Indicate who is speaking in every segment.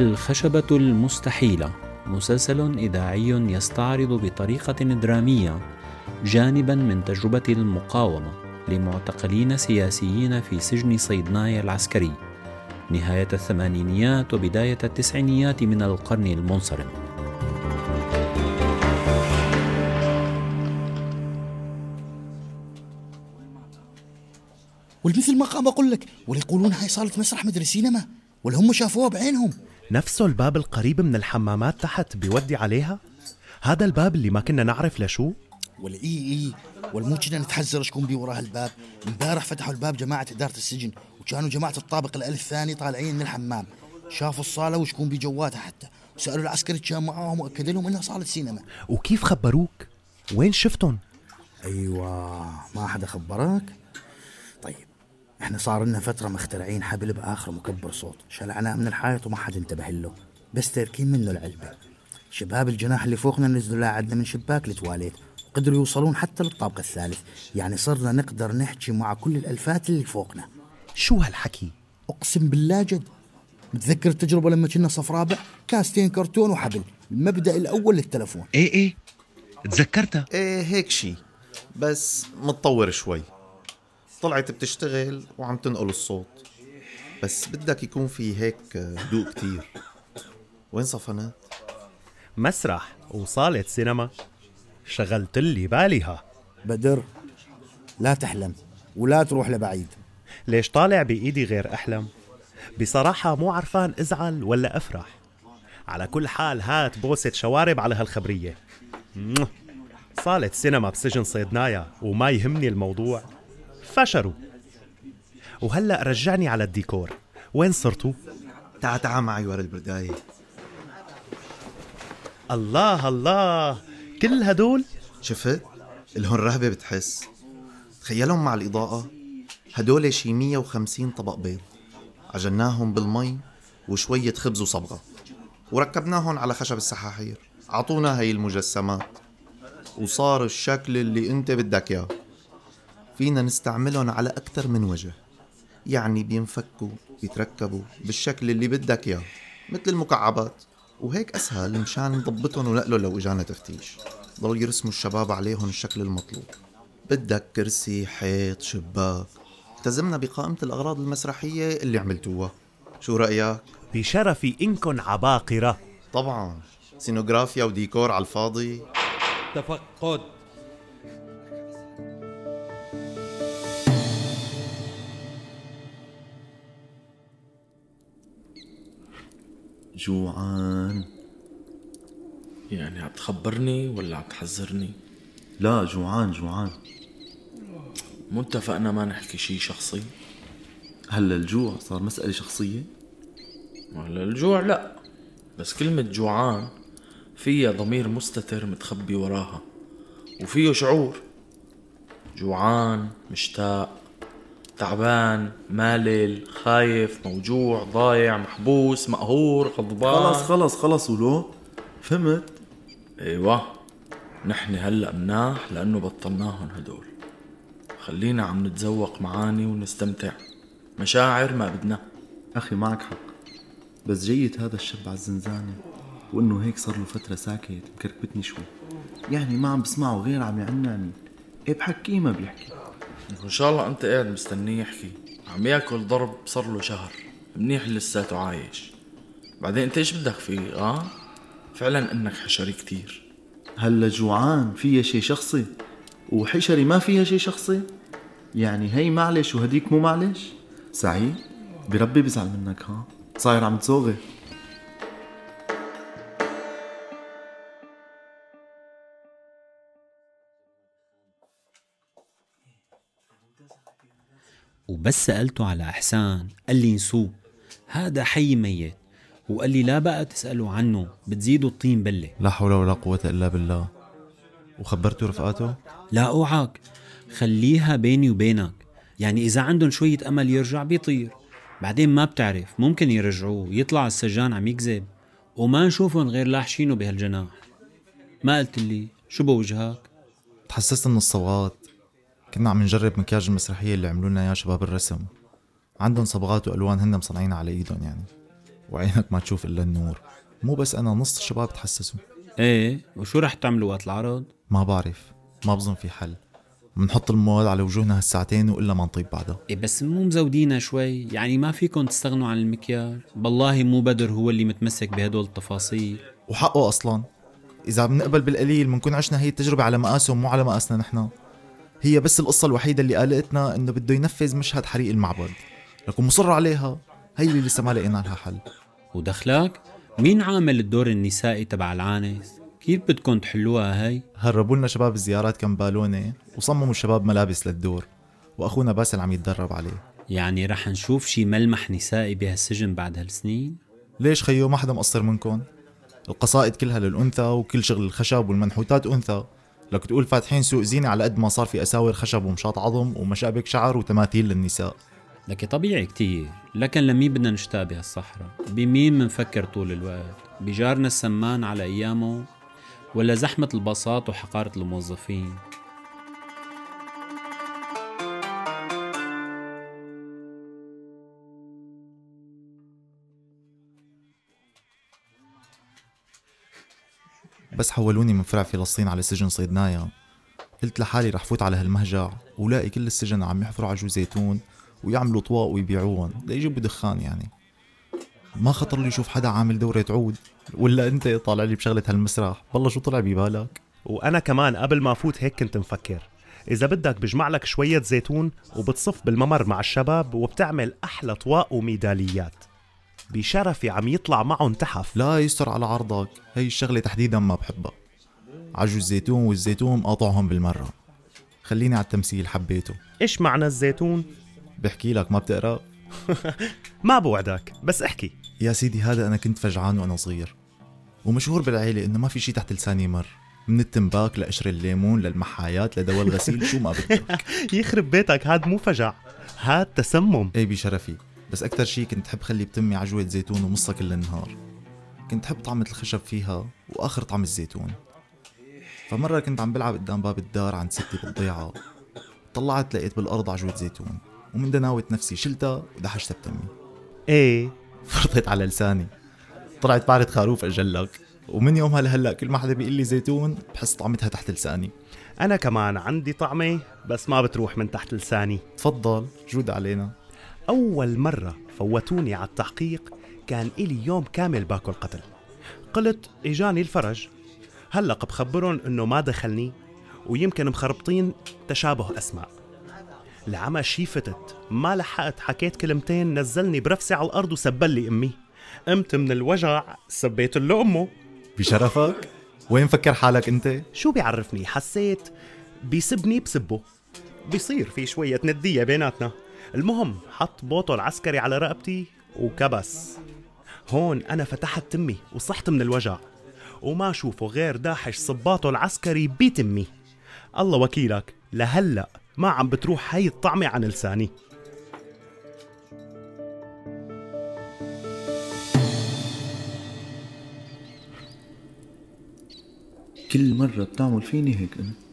Speaker 1: الخشبة المستحيلة مسلسل إذاعي يستعرض بطريقة درامية جانبا من تجربة المقاومة لمعتقلين سياسيين في سجن صيدنايا العسكري نهاية الثمانينيات وبداية التسعينيات من القرن المنصرم.
Speaker 2: والمثل ما قام أقول لك ولا يقولون هاي صالة مسرح مدري سينما ولا هم شافوها بعينهم.
Speaker 3: نفسه الباب القريب من الحمامات تحت بيودي عليها؟ هذا الباب اللي ما كنا نعرف لشو؟
Speaker 2: ولا اي إي. والمو كنا نتحذر شكون بي وراه الباب. امبارح فتحوا الباب جماعة إدارة السجن وكانوا جماعة الطابق الألف الثاني طالعين من الحمام. شافوا الصالة وشكون بي جواتها حتى وسالوا العسكري كان معاهم واكد لهم إنها صالة سينما.
Speaker 3: وكيف خبروك؟ وين شفتهم؟
Speaker 2: أيوه ما حدا خبرك؟ طيب. إحنا صار لنا فترة مخترعين حبل بآخر مكبر صوت. شلعناه من الحائط وما حد انتبه له. بس تركين منه العلبة. شباب الجناح اللي فوقنا نزلوا عندنا من شباك لتواليت قدروا يوصلون حتى للطابق الثالث. يعني صرنا نقدر نحكي مع كل الألفات اللي فوقنا.
Speaker 3: شو هالحكي؟
Speaker 2: أقسم بالله جد. متذكر التجربة لما كنا صف رابع؟ كاستين كرتون وحبل. المبدأ الأول للتلفون.
Speaker 3: إيه إيه. تذكرتها
Speaker 4: إيه هيك شي. بس متطور شوي. طلعت بتشتغل وعم تنقل الصوت. بس بدك يكون في هيك هدوء كتير. وين صفنات؟
Speaker 3: مسرح وصالة سينما. شغلت لي باليها.
Speaker 2: بدر لا تحلم ولا تروح لبعيد.
Speaker 3: ليش طالع بإيدي غير أحلم؟ بصراحة مو عرفان أزعل ولا أفرح. على كل حال هات بوسة شوارب على هالخبرية. صالة سينما بسجن صيدنايا وما يهمني الموضوع. فشروا. وهلأ رجعني على الديكور. وين صرتوا؟
Speaker 4: تعا تعا معي ورا البرداية.
Speaker 3: الله الله. كل هدول؟
Speaker 4: شفت؟ الهون رهبة بتحس. تخيلهم مع الإضاءة. هدول شي 150 طبق بيض. عجناهم بالمي وشوية خبز وصبغة. وركبناهم على خشب السحاحير. عطونا هي المجسمات. وصار الشكل اللي انت بدك إياه. فينا نستعملهم على أكثر من وجه. يعني بينفكوا بيتركبوا بالشكل اللي بدك إياه مثل المكعبات. وهيك أسهل مشان نضبطهم ونقلهم لو إجانا تفتيش. ضل يرسموا الشباب عليهم الشكل المطلوب. بدك كرسي حيط شباك. التزمنا بقائمة الأغراض المسرحية اللي عملتوها. شو رأيك؟
Speaker 3: بشرفي إنكن عباقرة.
Speaker 4: طبعا. سينوغرافيا وديكور على الفاضي.
Speaker 5: تفقد.
Speaker 6: جوعان.
Speaker 5: يعني عم تخبرني ولا عم تحذرني؟
Speaker 6: لا جوعان جوعان.
Speaker 5: مو اتفقنا ما نحكي شي شخصي.
Speaker 6: هلا الجوع صار مسألة شخصية؟
Speaker 5: ولا الجوع لا بس كلمة جوعان فيها ضمير مستتر متخبي وراها وفيه شعور جوعان مشتاق. تعبان مالل خايف موجوع ضايع محبوس مقهور غضبان.
Speaker 6: خلص خلص خلص ولو. فهمت؟
Speaker 5: إيوه. نحن هلأ مناح لأنه بطلناهم هدول. خلينا عم نتذوق معاني ونستمتع. مشاعر ما بدنا.
Speaker 6: أخي معك حق. بس جيد هذا الشاب على الزنزانة وإنه هيك صار له فترة ساكت مكركبتني شوي. يعني ما عم بسمعه غير عم يعنعني. إيه بحكي ما بيحكي.
Speaker 5: ان شاء الله أنت قاعد مستنيه يحكي. عم يأكل ضرب صار له شهر. منيح لساته عايش. بعدين أنت إيش بدك فيه؟ آه؟ فعلا إنك حشري كتير.
Speaker 6: هلا جوعان فيها شي شخصي؟ وحشري ما فيها شي شخصي؟ يعني هي معلش وهديك مو معلش؟ سعيد؟ بربي بزعل منك ها؟ صاير عم تصوغي
Speaker 1: وبس سألته على إحسان قال لي نسوه هذا حي ميت. وقال لي لا بقى تسألوا عنه بتزيدوا الطين بلة.
Speaker 6: لا حول ولا قوة إلا بالله. وخبرته رفقاته؟
Speaker 1: لا أوعك. خليها بيني وبينك. يعني إذا عندهم شوية أمل يرجع بيطير. بعدين ما بتعرف ممكن يرجعوه يطلع السجان عم يكذب. وما نشوفهم غير لاحشينه بهالجناح. ما قلت لي شو بوجهك؟
Speaker 7: تحسست من الصبغات كنا عم نجرب مكياج المسرحية اللي عملوا لنا إياه شباب الرسم. عندهم صبغات وألوان هن مصنعينها على إيدهم يعني. وعينك ما تشوف إلا النور. مو بس أنا نص الشباب تحسسوا.
Speaker 1: إيه وشو رح تعملوا وقت العرض؟
Speaker 7: ما بعرف. ما بظن في حل. بنحط المواد على وجوهنا هالساعتين وإلا ما نطيب بعدها.
Speaker 1: إيه بس مو مزودينها شوي. يعني ما فيكم تستغنوا عن المكياج. بالله مو بدر هو اللي متمسك بهدول التفاصيل.
Speaker 7: وحقه أصلا. إذا بنقبل بالقليل بنكون عشنا هي التجربة على مقاسهم مو على مقاسنا نحن. هي بس القصة الوحيدة اللي قالتنا إنه بده ينفذ مشهد حريق المعبد لكن مصر عليها هي اللي لسه ما لقينا لها حل
Speaker 1: ودخلك؟ مين عامل الدور النسائي تبع العانس؟ كيف بدكم تحلوها هي؟
Speaker 7: هربوا لنا شباب الزيارات كم بالونة وصمموا الشباب ملابس للدور وأخونا باسل عم يتدرب عليه
Speaker 1: يعني رح نشوف شي ملمح نسائي بهالسجن بعد هالسنين؟
Speaker 7: ليش خيو ما حدا مقصر منكم القصائد كلها للأنثى وكل شغل الخشب والمنحوتات أنثى لك تقول فاتحين سوق زينة على قد ما صار في أساور خشب ومشاط عظم ومشابك شعر وتماثيل للنساء.
Speaker 1: لك طبيعي كتير. لكن لمين بدنا نشتاق بهالصحراء؟ بمين منفكر طول الوقت؟ بجارنا السمان على أيامه ولا زحمة الباصات وحقارة الموظفين؟
Speaker 7: بس حولوني من فرع فلسطين على سجن صيدنايا قلت لحالي رح فوت على هالمهجع ولاقي كل السجن عم يحفروا عجوز زيتون ويعملوا طواق ويبيعوهم ليجيبوا دخان يعني. ما خطر لي شوف حدا عامل دورة عود. ولا أنت طالع لي بشغلة هالمسرح. والله شو طلع ببالك؟
Speaker 3: وأنا كمان قبل ما أفوت هيك كنت مفكر. إذا بدك بجمع لك شوية زيتون وبتصف بالممر مع الشباب وبتعمل أحلى طواق وميداليات. بشرفي عم يطلع معهم تحف.
Speaker 7: لا يستر على عرضك. هي الشغلة تحديدا ما بحبها. عجوز الزيتون والزيتون قاطعهم بالمرة. خليني على التمثيل حبيته.
Speaker 3: إيش معنى الزيتون؟
Speaker 7: بحكي لك ما بتقرأ.
Speaker 3: ما بوعدك بس احكي.
Speaker 7: يا سيدي هذا أنا كنت فجعان وأنا صغير. ومشهور بالعيلة إنه ما في شي تحت لساني مر من التنباك لقشر الليمون للمحايات لدواء الغسيل شو ما بدك.
Speaker 3: يخرب بيتك هاد مو فجع. هاد تسمم.
Speaker 7: إيه بشرفي. بس أكثر شي كنت حب خلي بتمي عجوة زيتون ومصة كل النهار كنت حب طعمة الخشب فيها وآخر طعم الزيتون. فمرة كنت عم بلعب قدام باب الدار عند ستي بالضيعة. طلعت لقيت بالأرض عجوة زيتون. ومن دناوة نفسي شلتها ودحشتها بتمي.
Speaker 3: إيه.
Speaker 7: فرطت على لساني. طلعت بعرض خروف أجلك. ومن يومها لهلأ كل ما حدا بيقول لي زيتون بحس طعمتها تحت لساني.
Speaker 3: أنا كمان عندي طعمة بس ما بتروح من تحت لساني.
Speaker 7: تفضل جود علينا.
Speaker 3: أول مرة فوتوني على التحقيق كان إلي يوم كامل باكل قتل. قلت إجاني الفرج. هلا بخبرهم إنه ما دخلني ويمكن مخربطين تشابه اسماء العمى شي فتت ما لحقت حكيت كلمتين نزلني برفسة على الأرض وسبل لي أمي. قمت من الوجع سبيت له أمه.
Speaker 7: بشرفك؟ وين فكر حالك أنت؟
Speaker 3: شو بيعرفني؟ حسيت بيسبني بسبه. بيصير في شوية ندية بيناتنا. المهم حط بوطه العسكري على رقبتي وكبس. هون أنا فتحت تمي وصحت من الوجع. وما شوفه غير داحش صباطه العسكري بتمي الله وكيلك لهلأ ما عم بتروح هاي الطعمة عن لساني.
Speaker 6: كل مرة بتعمل فيني هيك انت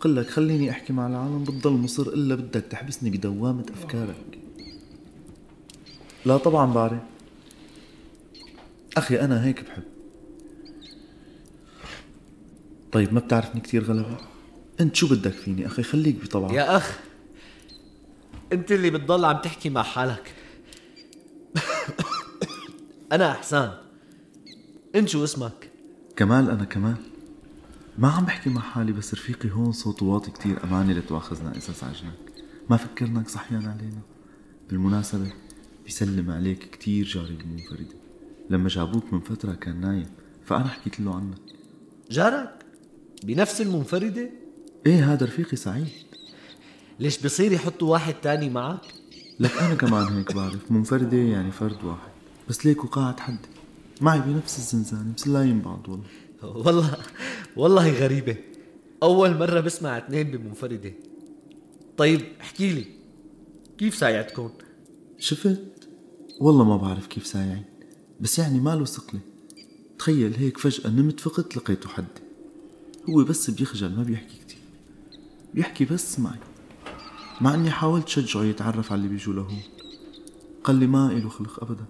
Speaker 6: قل لك خليني أحكي مع العالم بتضل مصر إلا بدك تحبسني بدوامة أفكارك. لا طبعا بعرف أخي أنا هيك بحب. طيب ما بتعرفني كتير غلبة. أنت شو بدك فيني؟ أخي خليك بطبعك.
Speaker 8: يا أخ أنت اللي بتضل عم تحكي مع حالك. أنا أحسان. أنت شو اسمك؟
Speaker 6: كمال أنا كمال. ما عم بحكي مع حالي بس رفيقي هون صوته واطي كتير. أماني لتواخذنا إذا ازعجناك ما فكرناك صحيان علينا. بالمناسبة بيسلم عليك كتير جاري بالمنفردة لما جابوك من فترة كان نايم فأنا حكيت له عنك
Speaker 8: جارك؟ بنفس المنفردة؟
Speaker 6: إيه هذا رفيقي سعيد.
Speaker 8: ليش بصير يحطوا واحد تاني معك؟
Speaker 6: لك أنا كمان هيك بعرف. منفردة يعني فرد واحد. بس ليك وقاعد حدي معي بنفس الزنزانة مسلايين بعض والله.
Speaker 8: والله والله غريبة. أول مرة بسمع اثنين بمنفردة. طيب احكي لي كيف سايعتكم؟
Speaker 6: شفت؟ والله ما بعرف كيف سايعين بس يعني ماله ثقلة تخيل هيك فجأة نمت فقت لقيته حدي هو بس بيخجل ما بيحكي كتير. بيحكي بس معي. مع إني حاولت شجعه يتعرف على اللي بيجوا لهون قال لي ما إله خلق ابدا.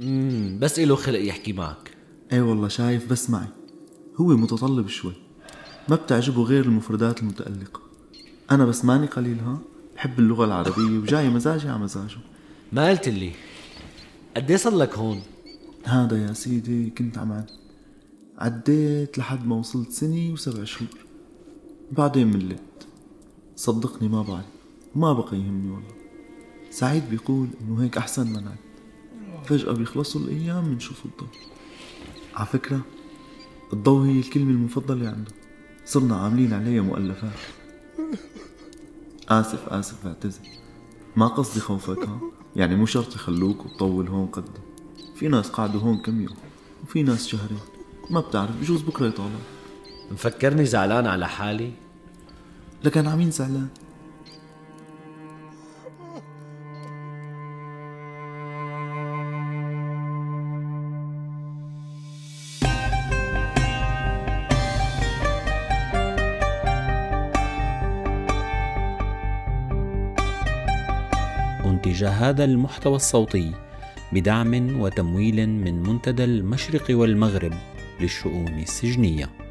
Speaker 8: امم بس إله خلق يحكي معك.
Speaker 6: اي والله شايف بس معي. هو متطلب شوي. ما بتعجبه غير المفردات المتألقة. أنا بس ماني قليل ها؟ بحب اللغة العربية وجاي مزاجي على مزاجه.
Speaker 8: ما قلت لي. قد إيه صار لك هون؟
Speaker 6: هذا يا سيدي كنت عم عد عديت لحد ما وصلت سنة وسبع شهور. بعدين مليت صدقني ما بعرف ما بقى يهمني والله. سعيد بيقول إنه هيك أحسن ما نعد. فجأة بيخلصوا الأيام بنشوف الضوء على فكرة الضوء هي الكلمة المفضلة عنده. صرنا عاملين عليها مؤلفات آسف آسف بعتذر ما قصدي خوفك ها؟ يعني مو شرط يخلوك وتطول هون قدم في ناس قعدوا هون كم يوم وفي ناس شهرين. ما بتعرف بجوز بكرة يطالع
Speaker 8: مفكرني زعلان على حالي؟
Speaker 6: لكن عمين زعلان؟
Speaker 1: أنتج هذا المحتوى الصوتي بدعم وتمويل من منتدى المشرق والمغرب للشؤون السجنية.